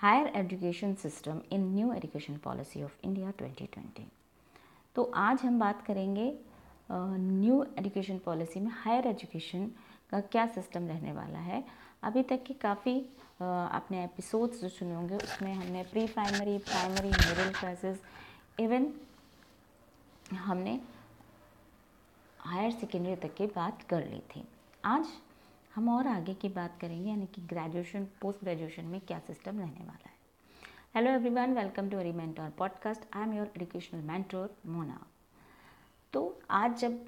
Higher education system in new education policy of India 2020 तो आज हम बात करेंगे न्यू एजुकेशन पॉलिसी में हायर एजुकेशन का क्या सिस्टम रहने वाला है। अभी तक के काफ़ी अपने एपिसोड्स जो सुने होंगे, उसमें हमने pre primary primary, middle classes, even हमने हायर सेकेंडरी तक की बात कर ली थी। आज हम और आगे की बात करेंगे, यानी कि ग्रेजुएशन पोस्ट ग्रेजुएशन में क्या सिस्टम रहने वाला है। हेलो एवरीवन वेलकम टू अरी mentor podcast I am your educational mentor Mona तो आज जब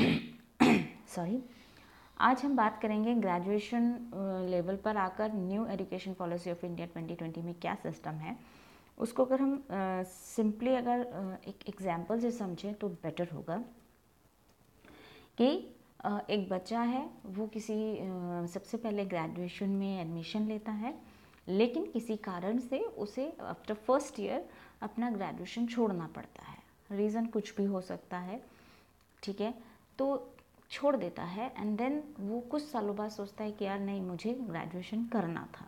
सॉरी आज हम बात करेंगे ग्रेजुएशन लेवल पर आकर new education policy of India 2020 में क्या सिस्टम है। उसको अगर हम सिंपली अगर एक एग्जांपल से समझें तो बेटर होगा कि एक बच्चा है, वो किसी सबसे पहले ग्रेजुएशन में एडमिशन लेता है, लेकिन किसी कारण से उसे आफ्टर फ़र्स्ट ईयर अपना ग्रेजुएशन छोड़ना पड़ता है। रीज़न कुछ भी हो सकता है, ठीक है? तो छोड़ देता है एंड देन वो कुछ सालों बाद सोचता है कि यार नहीं, मुझे ग्रेजुएशन करना था।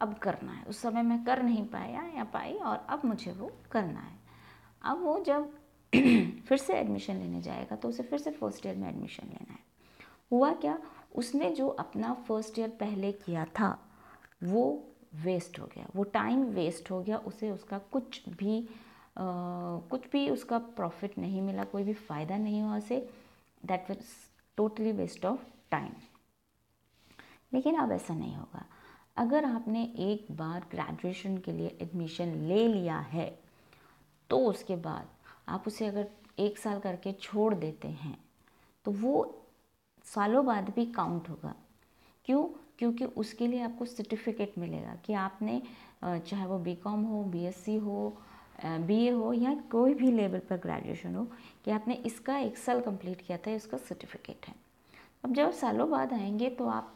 अब करना है। उस समय मैं कर नहीं पाया या पाई और अब मुझे वो करना है। अब वो जब फिर से एडमिशन लेने जाएगा तो उसे फिर से फ़र्स्ट ईयर में एडमिशन लेना है। हुआ क्या? उसने जो अपना फ़र्स्ट ईयर पहले किया था वो वेस्ट हो गया। वो टाइम वेस्ट हो गया उसे उसका कुछ भी आ, कुछ भी उसका प्रॉफिट नहीं मिला कोई भी फ़ायदा नहीं हुआ उसे। That was totally waste of time लेकिन अब ऐसा नहीं होगा। अगर आपने एक बार ग्रेजुएशन के लिए एडमिशन ले लिया है तो उसके बाद आप उसे अगर एक साल करके छोड़ देते हैं तो वो सालों बाद भी काउंट होगा। क्यों? क्योंकि उसके लिए आपको सर्टिफिकेट मिलेगा कि आपने चाहे वो बीकॉम हो बीएससी हो बीए हो या कोई भी लेवल पर ग्रेजुएशन हो, कि आपने इसका एक साल कंप्लीट किया था इसका सर्टिफिकेट है। अब जब सालों बाद आएँगे तो आप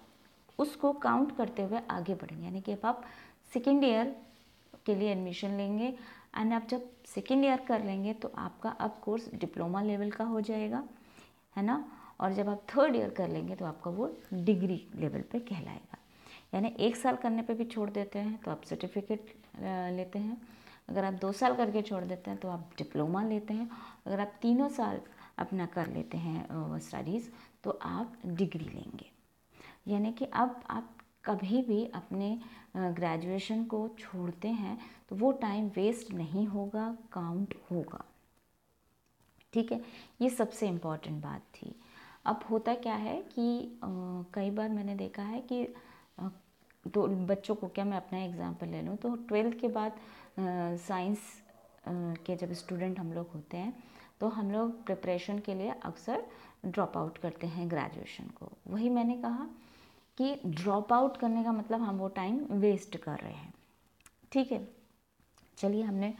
उसको काउंट करते हुए आगे बढ़ेंगे। यानी कि अब आप सेकेंड ईयर के लिए एडमिशन लेंगे एंड आप जब सेकेंड ईयर कर लेंगे तो आपका अब कोर्स डिप्लोमा लेवल का हो जाएगा, है ना? और जब आप थर्ड ईयर कर लेंगे तो आपका वो डिग्री लेवल पे कहलाएगा। यानी एक साल करने पे भी छोड़ देते हैं तो आप सर्टिफिकेट लेते हैं। अगर आप दो साल करके छोड़ देते हैं तो आप डिप्लोमा लेते हैं। अगर आप तीनों साल अपना कर लेते हैं स्टडीज़ तो आप डिग्री लेंगे। यानी कि अब आप कभी भी अपने ग्रेजुएशन को छोड़ते हैं तो वो टाइम वेस्ट नहीं होगा काउंट होगा। ठीक है? ये सबसे इंपॉर्टेंट बात थी। अब होता क्या है कि कई बार मैंने देखा है कि तो बच्चों को क्या मैं अपना एग्जांपल ले लूँ? तो ट्वेल्थ के बाद साइंस के जब स्टूडेंट हम लोग होते हैं तो हम लोग प्रिपरेशन के लिए अक्सर ड्रॉप आउट करते हैं ग्रेजुएशन को। वही मैंने कहा कि ड्रॉप आउट करने का मतलब हम वो टाइम वेस्ट कर रहे हैं। ठीक है? चलिए हमने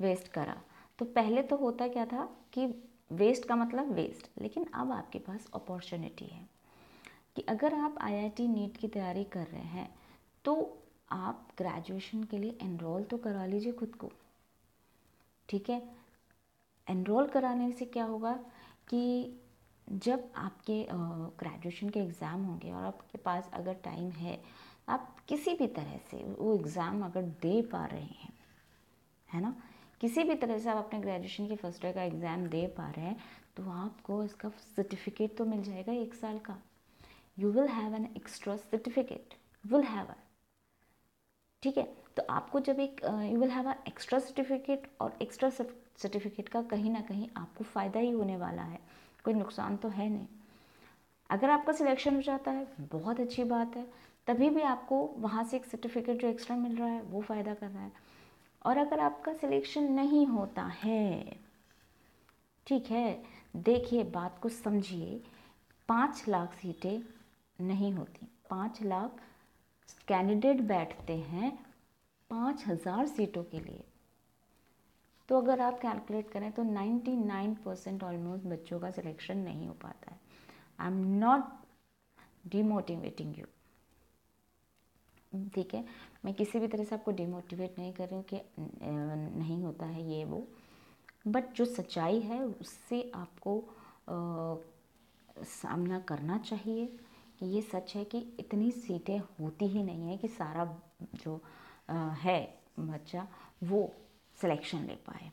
वेस्ट करा। तो पहले तो होता क्या था कि वेस्ट का मतलब वेस्ट लेकिन अब आपके पास अपॉर्चुनिटी है कि अगर आप आईआईटी नीट की तैयारी कर रहे हैं तो आप ग्रेजुएशन के लिए एनरोल तो करा लीजिए खुद को। ठीक है? एनरोल कराने से क्या होगा कि जब आपके ग्रेजुएशन के एग्ज़ाम होंगे और आपके पास अगर टाइम है, आप किसी भी तरह से वो एग्ज़ाम अगर दे पा रहे हैं, है ना? किसी भी तरह से आप अपने ग्रेजुएशन के फ़र्स्ट ईयर का एग्ज़ाम दे पा रहे हैं तो आपको इसका सर्टिफिकेट तो मिल जाएगा एक साल का। You will have an extra certificate will have a ठीक है? तो आपको जब एक you will have a extra certificate और एक्स्ट्रा सर्टिफिकेट का कहीं ना कहीं आपको फ़ायदा ही होने वाला है। कोई नुकसान तो है नहीं। अगर आपका सिलेक्शन हो जाता है, बहुत अच्छी बात है। तभी भी आपको वहाँ से एक सर्टिफिकेट जो एक्स्ट्रा मिल रहा है, वो फ़ायदा कर रहा है। और अगर आपका सिलेक्शन नहीं होता है, ठीक है, देखिए, बात को समझिए, पाँच लाख सीटें नहीं होती। पाँच लाख कैंडिडेट बैठते हैं पाँच हज़ार सीटों के लिए। तो अगर आप कैलकुलेट करें तो 99 परसेंट ऑलमोस्ट बच्चों का सिलेक्शन नहीं हो पाता है। I am not demotivating you ठीक है? मैं किसी भी तरह से आपको डिमोटिवेट नहीं कर रही हूँ कि नहीं होता है ये वो। बट जो सच्चाई है उससे आपको आ, सामना करना चाहिए कि ये सच है कि इतनी सीटें होती ही नहीं है कि सारा जो आ, है बच्चा वो सिलेक्शन ले पाए।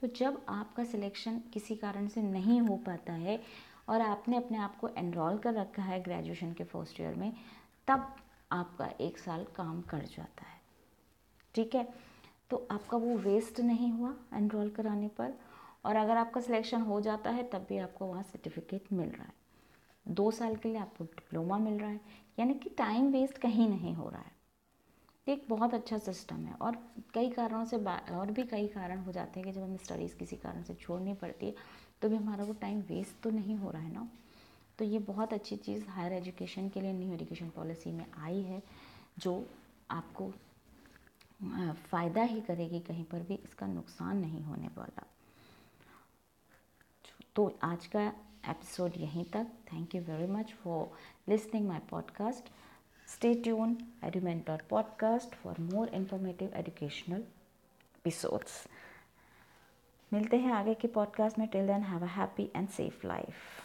तो जब आपका सिलेक्शन किसी कारण से नहीं हो पाता है और आपने अपने आप को एनरोल कर रखा है ग्रेजुएशन के फ़र्स्ट ईयर में, तब आपका एक साल काम कर जाता है। ठीक है? तो आपका वो वेस्ट नहीं हुआ एनरोल कराने पर और अगर आपका सिलेक्शन हो जाता है, तब भी आपको वहाँ सर्टिफिकेट मिल रहा है। दो साल के लिए आपको डिप्लोमा मिल रहा है। यानी कि टाइम वेस्ट कहीं नहीं हो रहा है। एक बहुत अच्छा सिस्टम है और कई कारणों से और भी कई कारण हो जाते हैं कि जब हमें स्टडीज़ किसी कारण से छोड़नी पड़ती है तो भी हमारा वो टाइम वेस्ट तो नहीं हो रहा है ना? तो ये बहुत अच्छी चीज़ हायर एजुकेशन के लिए न्यू एजुकेशन पॉलिसी में आई है, जो आपको फ़ायदा ही करेगी कहीं पर भी, इसका नुकसान नहीं होने वाला। तो आज का एपिसोड यहीं तक। Thank you very much for listening my podcast Stay tuned, EduMentor podcast for more informative educational episodes. मिलते हैं आगे के पॉडकास्ट में till then have a happy and safe life